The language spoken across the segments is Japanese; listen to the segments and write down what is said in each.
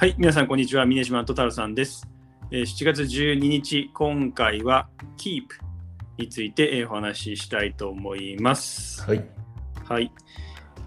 はい、皆さん、こんにちは。峰島と太郎さんです。えー7月12日、今回は Keep についてえーお話ししたいと思います。はい。はい。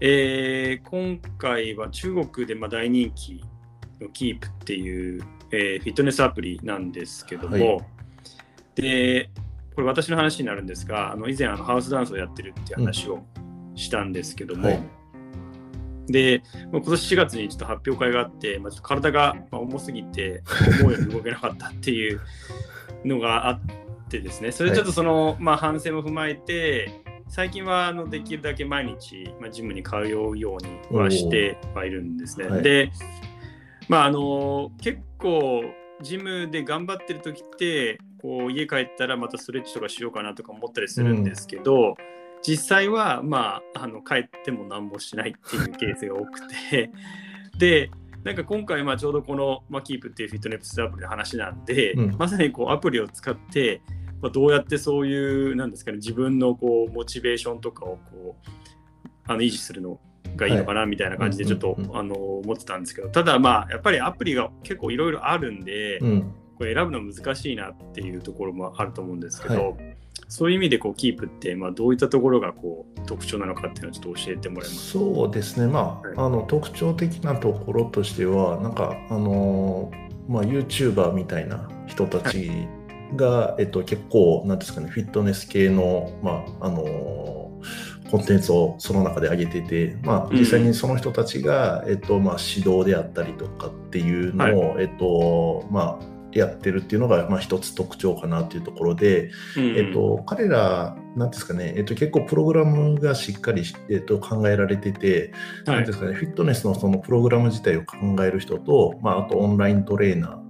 えー今回は中国でまあ大人気の Keep っていう、えーフィットネスアプリなんですけども、はいで、これ私の話になるんですが、あの以前あのハウスダンスをやってるって話をしたんですけども、はいで、まあ今年4月にちょっと発表会があって、まあ、ちょっと体がまあ重すぎて、思うように動けなかったっていう のがあってですね、それちょっとその、まあ、反省も踏まえて、最近はあのできるだけ毎日、まあ、ジムに通うようにはしてはいるんですね。はい。で、まああの結構ジムで頑張ってる時ってこう家帰ったらまたストレッチとかしようかなとか思ったりするんですけど、実際はまああの帰っても何もしないっていうケースが多くて。でなんか今回まあちょうどこの、まあ、キープっていうフィットネスアプリの話なんで、うん。まさにこうアプリを使って、まあ、どうやってそういうなんですかね自分のこうモチベーションとかをこうあの維持するのがいいのかなみたいな感じでちょっと、あの思ってたんですけど。ただまあやっぱりアプリが結構いろいろあるんで、うん。これ選ぶの難しいなっていうところもあると思うんですけど、はいそういう意味でこうキープって、まあ、どういったところがこう特徴なのかっていうのをちょっと教えてもらえます？そうですね。まはい。あ、あの特徴的なところとしては、なんかあのーまあ YouTuber みたいな人たちが、えっと結構なんですかね、フィットネス系のまああのーコンテンツをその中で上げてて、まあ、うん。実際にその人たちが、えっとまあ、指導であったりとかっていうのを、えっとまあ、やってるっていうのが、まあ、一つ特徴かなっていうところで、うん。えっと、彼ら、なんですかね、えっと、結構プログラムがしっかりし、えっと、考えられてて、はい。なんですかね、フィットネスのそのプログラム自体を考える人と、まあ、あとオンライントレーナ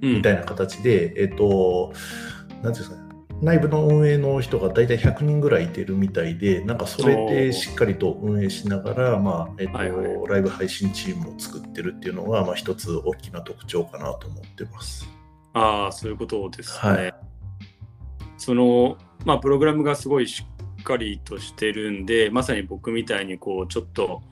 ーみたいな形で、えっと、なんていうんですかね、内部の運営の人が大体100人ぐらいいてるみたいで、なんかそれでしっかりと運営しながら、まあえっとはいはい。ライブ配信チームを作ってるっていうのが、まあ、一つ大きな特徴かなと思ってます。ああそういうことですね、はい。そのまあプログラムがすごいしっかりとしてるんでまさに僕みたいにこうちょっと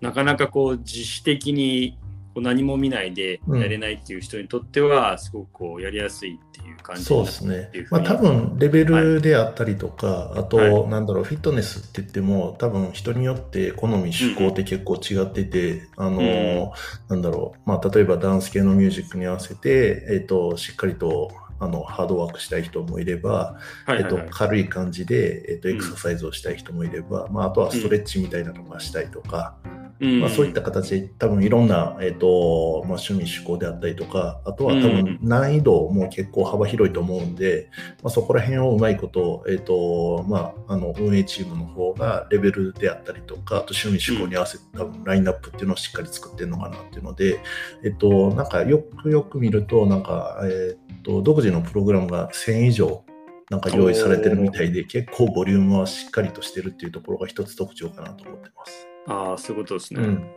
なかなかこう自主的にこう何も見ないでうんやれないっていう人にとってはすごくこうやりやすいっていう感じそうですね。まあに多分レベルであったりとか、あと、はなんだろう、フィットネスって言っても、多分人によって好み趣向って結構違ってて、あのー、なんだろう、まあ例えばダンス系のミュージックに合わせて、えっ、と、しっかりと、あの、ハードワークしたい人もいれば、えっと、軽い感じで、えっと、うん。エクササイズをしたい人もいれば、まあ、あとはストレッチみたいなのがしたいとか、うん。まあ、そういった形で多分いろんな、えっとまあ、趣味趣向であったりとかあとは多うん。分難易度も結構幅広いと思うんで、まあ、そこら辺をうまいこと,、えっとまあ、あの運営チームの方がレベルであったりとかあと趣味趣向に合わせて多分ラインナップっていうのをしっかり作ってるのかなっていうので、えっと、なんかよくよく見るとなんか、えっと独自のプログラムが1000以上なんか用意されてるみたいで結構ボリュームはしっかりとしてるっていうところが一つ特徴かなと思ってます。ああそういうことですね、うん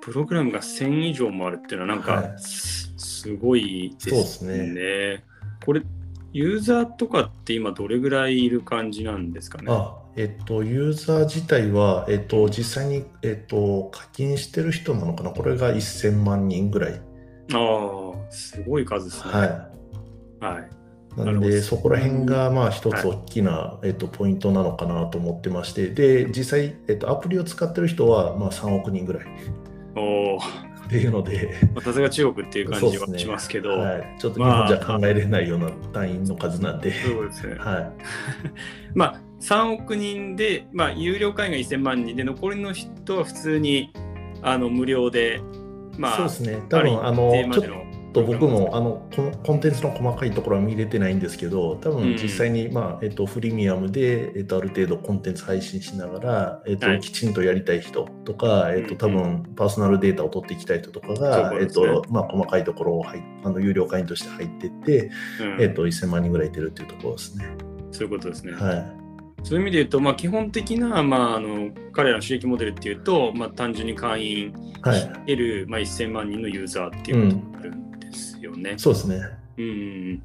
プログラムが1000以上もあるっていうのはなんかはいすすごいですね。そうですこれユーザーとかって今どれぐらいいる感じなんですかね？あえっと、ユーザー自体は、えっと、実際に、えっと、課金してる人なのかな？これが1000万人ぐらい。ああすごい数ですね。ははい。い。ななるほどので、そこら辺が、まあ、一つ大きな、えっと、ポイントなのかなと思ってまして、で、実際、えっと、アプリを使ってる人は、まあ、3億人ぐらいおおっていうので、まあさすが中国っていう感じはしますけど、はい。ちょっと日本じゃ考えれないような単位の数なんで、そうですね。は まあ3億人で、まあ、有料会員が1000万人で残りの人は普通にあの無料で、い。まあ、そうですね。多分、あのちょっでのと僕もあのこのコンテンツの細かいところは見れてないんですけど多うん。分実際に、まあえっと、フリミアムで、えっと、ある程度コンテンツ配信しながら、えっとはい。きちんとやりたい人とか、えっと、多うん。分パーソナルデータを取っていきたい人とかが、えっとまあ、細かいところを入っあの有料会員として入っていって、うん。えっと、1000万人ぐらいいてるっていうところですね。そういうことですね。はい。そういう意味で言うと、まあ、基本的な、まあ、あの彼らの収益モデルっていうと、まあ、単純に会員はい、得る、まあ、1000万人のユーザーっていうことですよね。そうですね。うん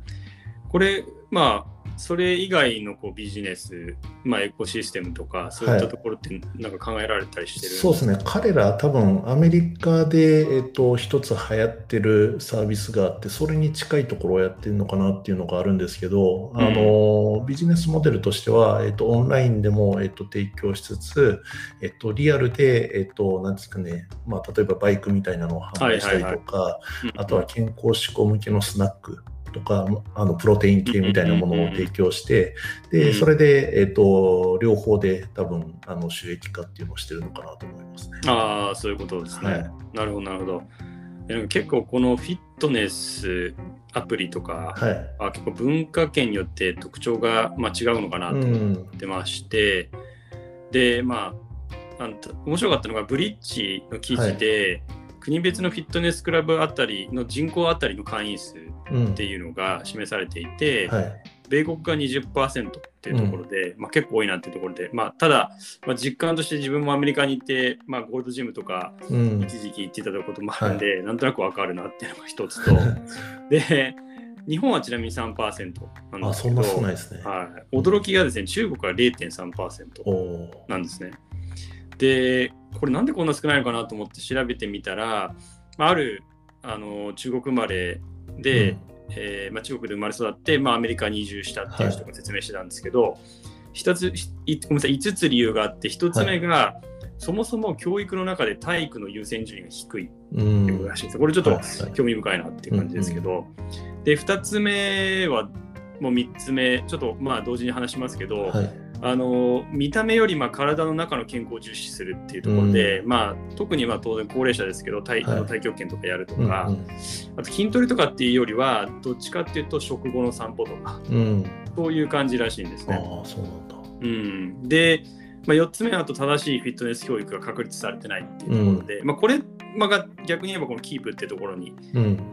これ、まあ、それ以外のこうビジネス、まあ、エコシステムとか、そういったところってなんか考えられたりしてる、そうですね、彼ら、多分アメリカで、えっと、一つ流行ってるサービスがあって、それに近いところをやってるのかなっていうのがあるんですけど、うん、あのビジネスモデルとしては、えっと、オンラインでも、えっと、提供しつつ、えっと、リアルで、えっと、なんですかね、まあ、例えばバイクみたいなのを販売したりとか、あとは健康志向向けのスナックとかあのプロテイン系みたいなものを提供して、でそれで、えーと、両方で多分あの収益化っていうのをしてるのかなと思いますね。ああそういうことですね。はい、なるほどなるほど。結構このフィットネスアプリとか、はい、あ結構文化圏によって特徴が、まあ、違うのかなと思ってまして、うん、でまああの面白かったのがブリッジの記事で、はい国別のフィットネスクラブあたりの人口あたりの会員数っていうのが示されていて、うんはい、米国が20%っていうところで、うん、まあ、結構多いなっていうところで、まあ、ただ、まあ、実感として自分もアメリカに行って、まあ、ゴールドジムとか一時期行ってたこともあるんで、うん、なんとなくわかるなっていうのが一つと。で日本はちなみに3%なんですけどあそんな少ないですね、はい、驚きがですね中国は0.3%なんですね。でこれなんでこんな少ないのかなと思って調べてみたらあるあの中国生まれで、うん、えー、まあ、中国で生まれ育って、まあ、アメリカに移住したっていう人が説明してたんですけど、はい、一ついごめんなさい5つ理由があって1つ目が、はい、そもそも教育の中で体育の優先順位が低いっていうことらしいです。これちょっと興味深いなっていう感じですけど、で2つ目はもう3つ目ちょっとまあ同時に話しますけど、はいあの見た目よりまあ体の中の健康を重視するっていうところで、うん、まあ、特にまあ当然高齢者ですけど太,、はい、太極拳とかやるとか、うんうん、あと筋トレとかっていうよりはどっちかっていうと食後の散歩とか、うん、そういう感じらしいんですね。あそうなんだ、うん、で、まあ、4つ目はと正しいフィットネス教育が確立されてないっていうところで、うん、まあ、これ、まあ、逆に言えばこのキープっていうところに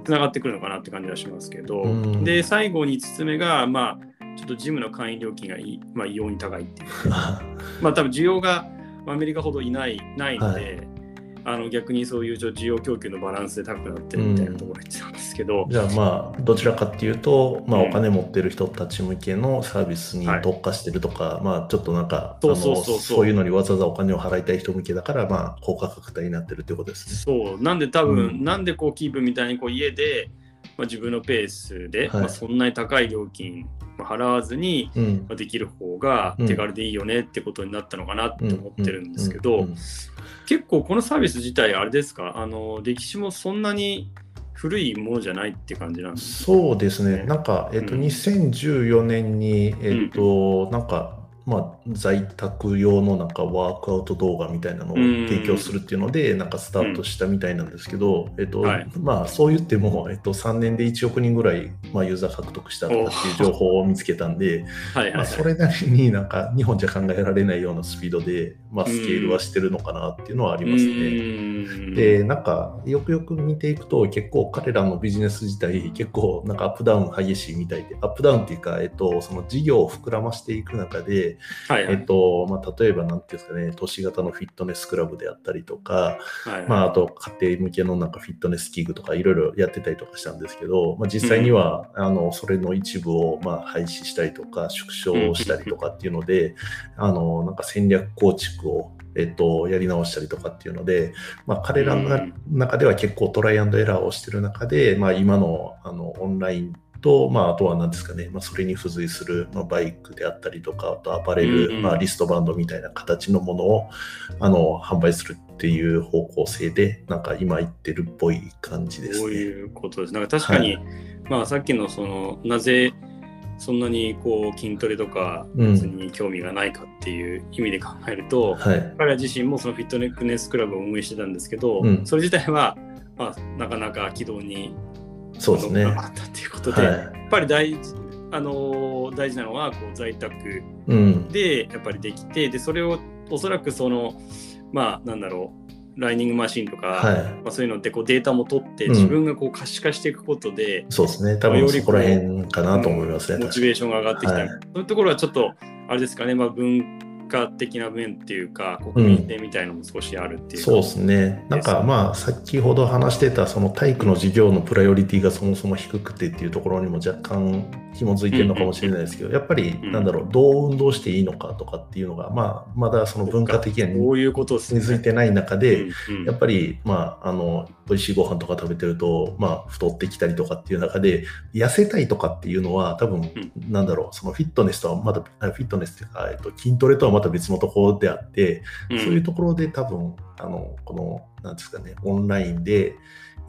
つながってくるのかなって感じはしますけど、で最後に5つ目がまあちょっとジムの会員料金がい、まあ、異様に高いっていう。まあ多分需要がアメリカほどいないないので、はい、あの逆にそういう需要供給のバランスで高くなってるみたいなところ言ってたんですけど、うん、じゃあまあどちらかっていうと、まあ、お金持ってる人たち向けのサービスに特化してるとか、はい、まあちょっとなんかそういうのにわざわざお金を払いたい人向けだからまあ高価格帯になってるってことですね。そう。なんで多分、うん、なんでこうキープみたいにこう家でまあ、自分のペースで、はい、まあ、そんなに高い料金払わずに、うん、まあ、できる方が手軽でいいよねってことになったのかなって思ってるんですけど、結構このサービス自体あれですか？あの歴史もそんなに古いものじゃないって感じなんですか、そうですね、なんか、えっと、2014年に、えっと、なんか、まあ、在宅用のなんかワークアウト動画みたいなのを提供するっていうので、なんかスタートしたみたいなんですけど、えっと、まあ、そう言っても、えっと、3年で1億人ぐらい、まあ、ユーザー獲得したとかっていう情報を見つけたんで、まあ、それなりになんか日本じゃ考えられないようなスピードで、まあ、スケールはしてるのかなっていうのはありますね。で、なんか、よくよく見ていくと、結構彼らのビジネス自体、結構なんかアップダウン激しいみたいで、アップダウンっていうか、えっと、その事業を膨らましていく中で、はいはい、えっとまあ、例えば、なんていうんですかね、都市型のフィットネスクラブであったりとか、はいはい、まあ、あと家庭向けのなんかフィットネス器具とかいろいろやってたりとかしたんですけど、まあ、実際には、うん、あのそれの一部をまあ廃止したりとか、縮小したりとかっていうので、あのなんか戦略構築をえっと、やり直したりとかっていうので、まあ、彼らの中では結構トライアンドエラーをしてる中で、まあ、今のあのオンラインと、まあ、あとは何ですかね、まあ、それに付随する、まあ、バイクであったりとか、あとアパレル、うんうん、まあ、リストバンドみたいな形のものをあの販売するっていう方向性で、なんか今言ってるっぽい感じですね。そういうことです。なんか確かに、はい、まあ、さっきのその、なぜそんなにこう筋トレとか別に興味がないかっていう意味で考えると、うんはい、彼ら自身もそのフィットネスクラブを運営してたんですけど、うん、それ自体は、まあ、なかなか軌道にそうですね。あったっていうことで、はい、やっぱり大あの大事なのはこう在宅でやっぱりできて、うん、でそれをおそらくそのまあなんだろうライニングマシンとか、はい、まあ、そういうのってこうデータも取って自分がこう可視化していくことで、うん、そうですね。多分そこら辺かなと思いますね、モチベーションが上がってきた、はい、そういうところはちょっとあれですかね、まあ、文化的な面っていうか国民性みたいのも少しあるっていう、うん、そうですね。なんかまあ先ほど話してたその体育の授業のプライオリティがそもそも低くてっていうところにも若干紐づいてるのかもしれないですけど、やっぱり、なんだろう、どう運動していいのかとかっていうのが、まあ、まだその文化的に根付いてない中で、やっぱり、まあ、あの、美味しいご飯とか食べてると、まあ、太ってきたりとかっていう中で、痩せたいとかっていうのは、多分、なんだろう、そのフィットネスとはまだ、フィットネスっていうか、えっと、筋トレとはまた別のところであって、そういうところで多分、あの、この、なんですかね、オンラインで、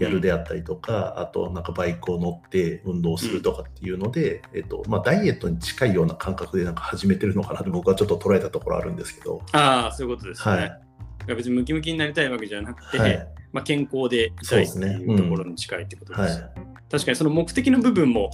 やるであったりとか、あとなんかバイクを乗って運動するとかっていうので、えっとまあ、ダイエットに近いような感覚でなんか始めてるのかなって僕はちょっと捉えたところあるんですけど。ああ、そういうことですね。はい、別にムキムキになりたいわけじゃなくて、はい、まあ、健康でいたいっていうところに近いってことです。ねうんはい、確かにその目的の部分も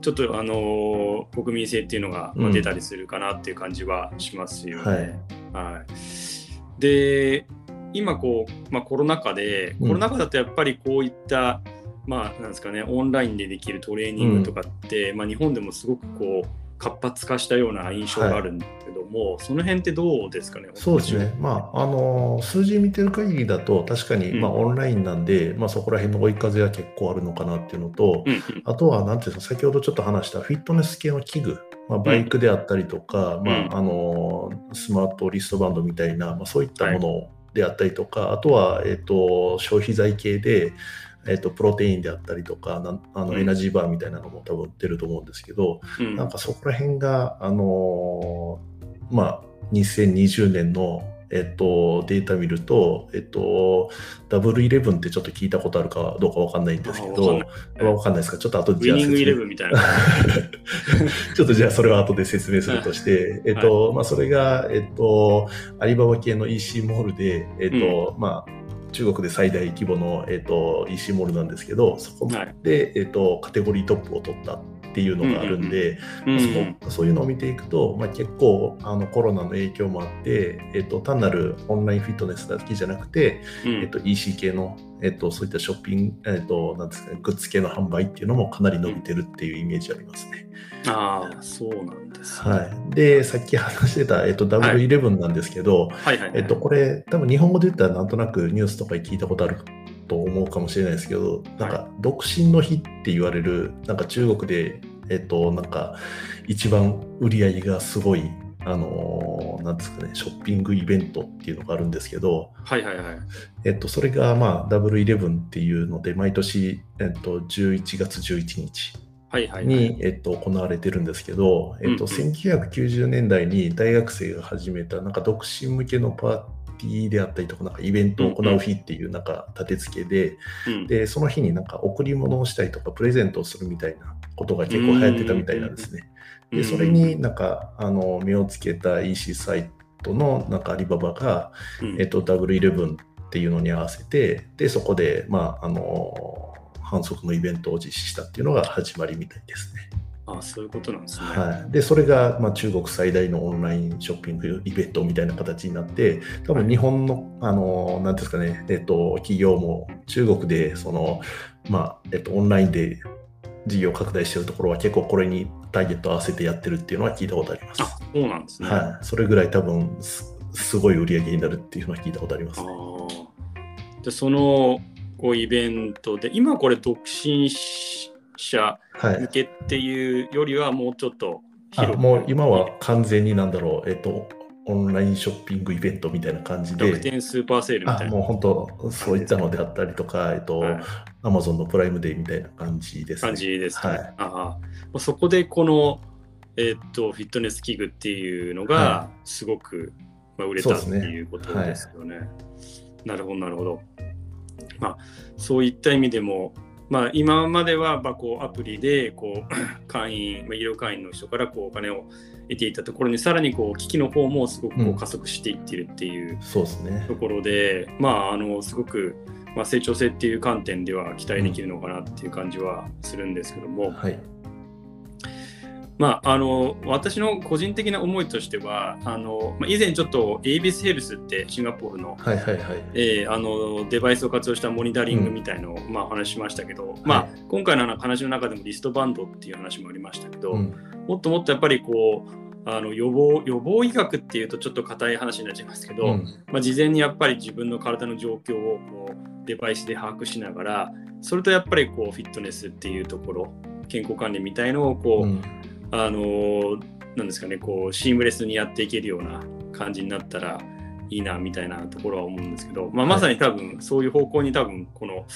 ちょっとあのー、国民性っていうのが出たりするかなっていう感じはしますよね。うん、はい、で今こう、まあ、コロナ禍で、コロナ禍だとやっぱりこういった、まあなんですかねオンラインでできるトレーニングとかって、うん、まあ、日本でもすごくこう活発化したような印象があるんだけども、はい、その辺ってどうですかね？そうですね、まあ、あの数字見てる限りだと確かに、まあ、オンラインなんで、まあ、そこら辺の追い風は結構あるのかなっていうのと、うんうん、あとはなんていうの先ほどちょっと話したフィットネス系の器具まあ、バイクであったりとか、うん、まあ、あのスマートリストバンドみたいな、まあ、そういったものをであったりとか、あとは、えっと、消費財系で、えっと、プロテインであったりとか、あのエナジーバーみたいなのも多分売ってると思うんですけど、うん、なんかそこら辺が、あのー、まあ、2020年のえっと、データ見ると、えっと、ダブルイレブンってちょっと聞いたことあるかどうかわかんないんですけど、わかんない。ですか？ちょっと後でじゃあ。ウィニングイレブンみたいな。ちょっとじゃあそれは後で説明するとして、えっと、はい、まあそれが、えっと、アリババ系の EC モールで、えっと、うん、まあ、中国で最大規模の、えっと、EC モールなんですけど、そこで、はい、えっと、カテゴリートップを取ったっていうのがあるんで、そういうのを見ていくと、まあ、結構あのコロナの影響もあって、えっと、単なるオンラインフィットネスだけじゃなくて、うん、えっと、EC 系の、えっと、そういったショッピング、えっと、なんですかね、グッズ系の販売っていうのもかなり伸びてるっていうイメージありますね。ああ、そうなんです、ね、はい。で、さっき話してた、えっと、W11 なんですけど、えっと、これ、多分日本語で言ったらなんとなくニュースとか聞いたことあると思うかもしれないですけど、なんか、独身の日って言われる、なんか中国で、えっと、なんか、一番売り上げがすごい、あのー、なんですかね、ショッピングイベントっていうのがあるんですけど、はいはいはい。えっと、それが、まあ、ダブルイレブンっていうので、毎年、えっと、11月11日。はいはいに、えっと、行われてるんですけど、えっと、1990年代に大学生が始めたなんか独身向けのパーティーであったりとか、なんかイベントを行う日っていうなんか立て付けで、うん、で、その日になんか贈り物をしたりとか、プレゼントをするみたいなことが結構流行ってたみたいなんですね。で、それになんか、あの、目をつけた EC サイトのなんかアリババが、うん、えっと、W11 っていうのに合わせて、で、そこで、まあ、あの、反則のイベントを実施したっていうのが始まりみたいですね。あそういうことなんですね。はい、でそれが、まあ、中国最大のオンラインショッピングイベントみたいな形になって多分日本の、あのなんですかね、えっと、企業も中国でその、まあえっと、オンラインで事業拡大してるところは結構これにターゲット合わせてやってるっていうのは聞いたことあります。あそうなんですね。はい、それぐらい多分すごい売り上げになるっていうのは聞いたことあります、ね。でそのこうイベントで今これ独身者向けっていうよりはもうちょっと広く、もう今は完全になんだろう、えっと、オンラインショッピングイベントみたいな感じで。楽天スーパーセールみたいな。もう本当、そういったのであったりとか、えっと、アマゾンのプライムデーみたいな感じです、ね。感じですね。はい、あそこでこの、えっと、フィットネス器具っていうのが、すごく、まあ、売れたっていうことですよね。ねはい、なるほど、なるほど。まあ、そういった意味でも、まあ、今まではまあこうアプリでこう 会員、まあ、医療会員の人からこうお金を得ていたところにさらにこう機器の方もすごくこう加速していってるっていうところで、まああのすごくまあ成長性っていう観点では期待できるのかなっていう感じはするんですけども、はいまあ、あの私の個人的な思いとしてはあの、まあ、以前ちょっとエイビスヘルスってシンガポールの,、はいはいはい。えー、あのデバイスを活用したモニタリングみたいのを、うん、まあ、お話ししましたけど、まあ、今回の話の中でもリストバンドっていう話もありましたけど、うん、もっともっとやっぱりこうあの予防予防医学っていうとちょっと硬い話になっちゃいますけど、うん、まあ、事前にやっぱり自分の体の状況をこうデバイスで把握しながらそれとやっぱりこうフィットネスっていうところ健康管理みたいのをこう、うんあのなんですかねこうシームレスにやっていけるような感じになったらいいなみたいなところは思うんですけど、まあ、まさに多分そういう方向に多分この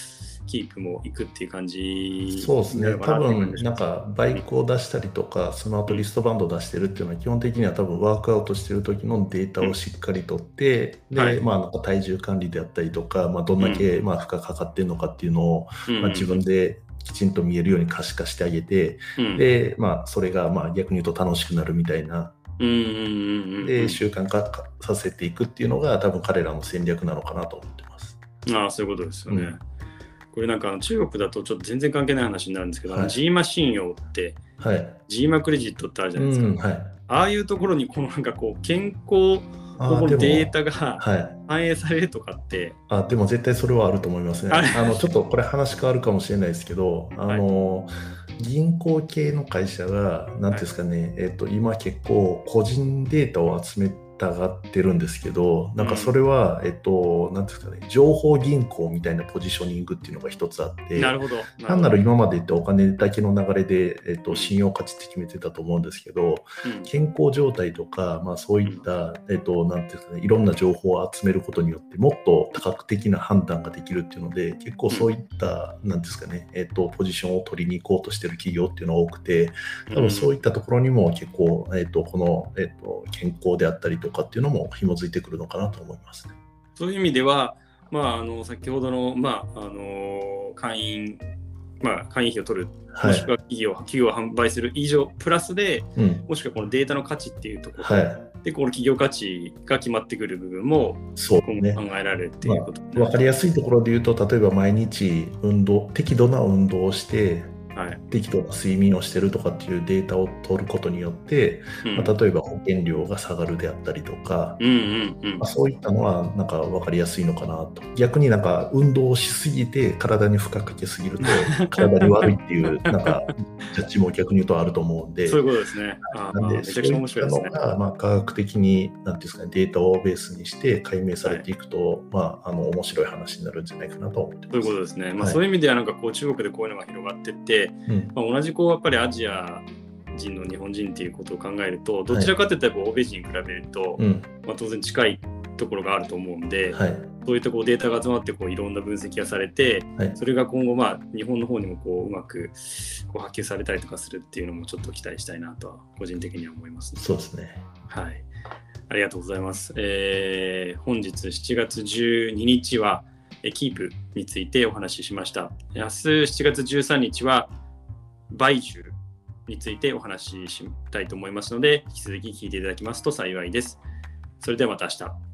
キープも行くっていう感じそうですね、多分じなんかバイクを出したりとか、その後リストバンドを出してるっていうのは、基本的には多分ワークアウトしてる時のデータをしっかりとって、はい。で、まあなんか体重管理であったりとか、まあ、どんだけまあ負荷かかってるのかっていうのを、うん。まあ、自分できちんと見えるように可視化してあげて、うんで、まあそれがまあ逆に言うと楽しくなるみたいな、で、習慣化させていくっていうのが、多分彼らの戦略なのかなと思ってます。ああそういうことですよね。うんこれなんか中国だとちょっと全然関係ない話になるんですけど、はい G マ信用ってはい。G マクレジットってあるじゃうないですか。ん、はい。ああいうところにこのなんかこう健康あ保護のーでもデータがはい。反映されるとかって、あでも絶対それはあると思いますね。あのちょっとこれ話変わるかもしれないですけど、あの銀行系の会社が、なんていうんですかね、えっと今結構個人データを集めたがってるんですけど、なんかそれは、えっと、なんていうんですかね、情報銀行みたいなポジショニングっていうのが一つあって、なるほど。単なる今まで言ってお金だけの流れで、えっと、信用価値って決めてたと思うんですけど、うん。健康状態とか、まあ、そういった、えっと、なんていうんですかね、いろんな情報を集めることによって、もっと多角的な判断ができるっていうので、結構そういった、なんですかね、えっと、ポジションを取りに行こうとしてる企業っていうのが多くて、多分そういったところにも結構、えっと、この、えっと、健康であったりとかっていうのも紐づいてくるのかなと思いますね。そういう意味では、まあ、あの先ほどの、まあ、あの会員、まあ、会員費を取る、はい。もしくは企業企業を販売する以上、プラスで、うん。もしくはこのデータの価値っていうところ、はい。で、この企業価値が決まってくる部分もそう今ね後。考えられるっていうこと、わかりやすいところで言うと、例えば毎日運動、適度な運動をして、はい適度な睡眠をしてるとかっていうデータを取ることによって、うんまあ、例えば保険料が下がるであったりとか、うんうんうんまあ、そういったのはなんか分かりやすいのかなと逆になんか運動をしすぎて体に負荷かけすぎると 体に悪いっていうなんかジャッジも逆に言うとあると思うんでそういうことですね。なんでめちゃくちゃ面白いですねそういった。のが、まあ、科学的になんていうんですか、ね、データをベースにして解明されていくと、まあ、あの面白い話になるんじゃないかなと思ってそうます。いうことですね。まあ、はいそういう意味では、なんかこう、中国でこういうのが広がってって、うんまあ、同じこう、やっぱりアジア人の日本人っていうことを考えると、どちらかというと、やっぱ欧米人に比べると、うんまあ、当然近いところがあると思うんで、はいそういったこうデータが集まってこういろんな分析がされて、はいそれが今後、まあ、日本の方にもこううまくこう波及されたりとかするっていうのもちょっと期待したいなとは、個人的には思いますね。そうですね。はい。ありがとうございます。えー本日7月12日は、えキープについてお話ししました。明日7月13日は、バイジュについてお話ししたいと思いますので、引き続き聞いていただきますと幸いです。それではまた明日。